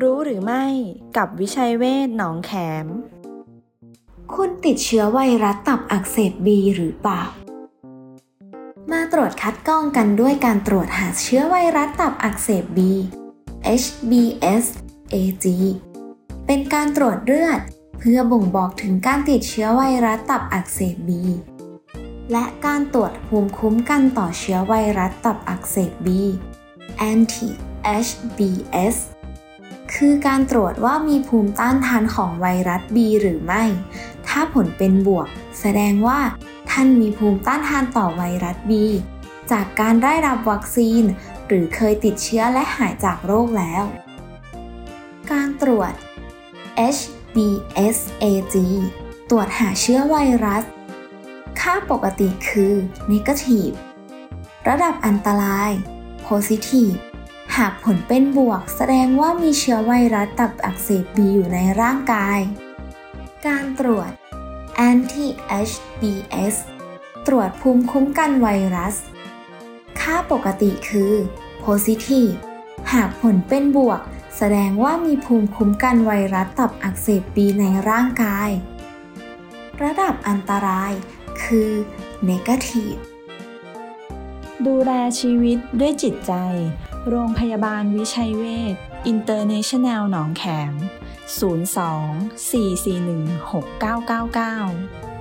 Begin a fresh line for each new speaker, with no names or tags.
รู้หรือไม่กับวิชัยเวชหนองแขม
คุณติดเชื้อไวรัสตับอักเสบบีหรือเปล่า มาตรวจคัดกรองกันด้วยการตรวจหาเชื้อไวรัสตับอักเสบบี HBS AG เป็นการตรวจเลือด เพื่อบ่งบอกถึงการติดเชื้อไวรัสตับอักเสบบี และการตรวจภูมิคุ้มกันต่อเชื้อไวรัสตับอักเสบบี anti HBS คือการตรวจว่ามีภูมิต้านทานของไวรัส B หรือไม่ ถ้าผลเป็นบวก แสดงว่าท่านมีภูมิต้านทานต่อไวรัส B จากการได้รับวัคซีน หรือเคยติดเชื้อและหายจากโรคแล้ว การตรวจ HBsAg ตรวจหาเชื้อไวรัส ค่าปกติคือ negative ระดับอันตราย positive หากผลเป็นบวก แสดงว่ามีเชื้อไวรัสตับอักเสบบีอยู่ในร่างกาย การตรวจ anti HBs ตรวจภูมิคุ้มกันไวรัส ค่าปกติคือ positive หากผลเป็นบวก แสดงว่ามีภูมิคุ้มกันไวรัสตับอักเสบบีในร่างกาย ระดับอันตรายคือ negative
ดูแลชีวิตด้วยจิตใจ โรงพยาบาลวิชัยเวชอินเตอร์เนชั่นแนลหนองแขม 02 441 6999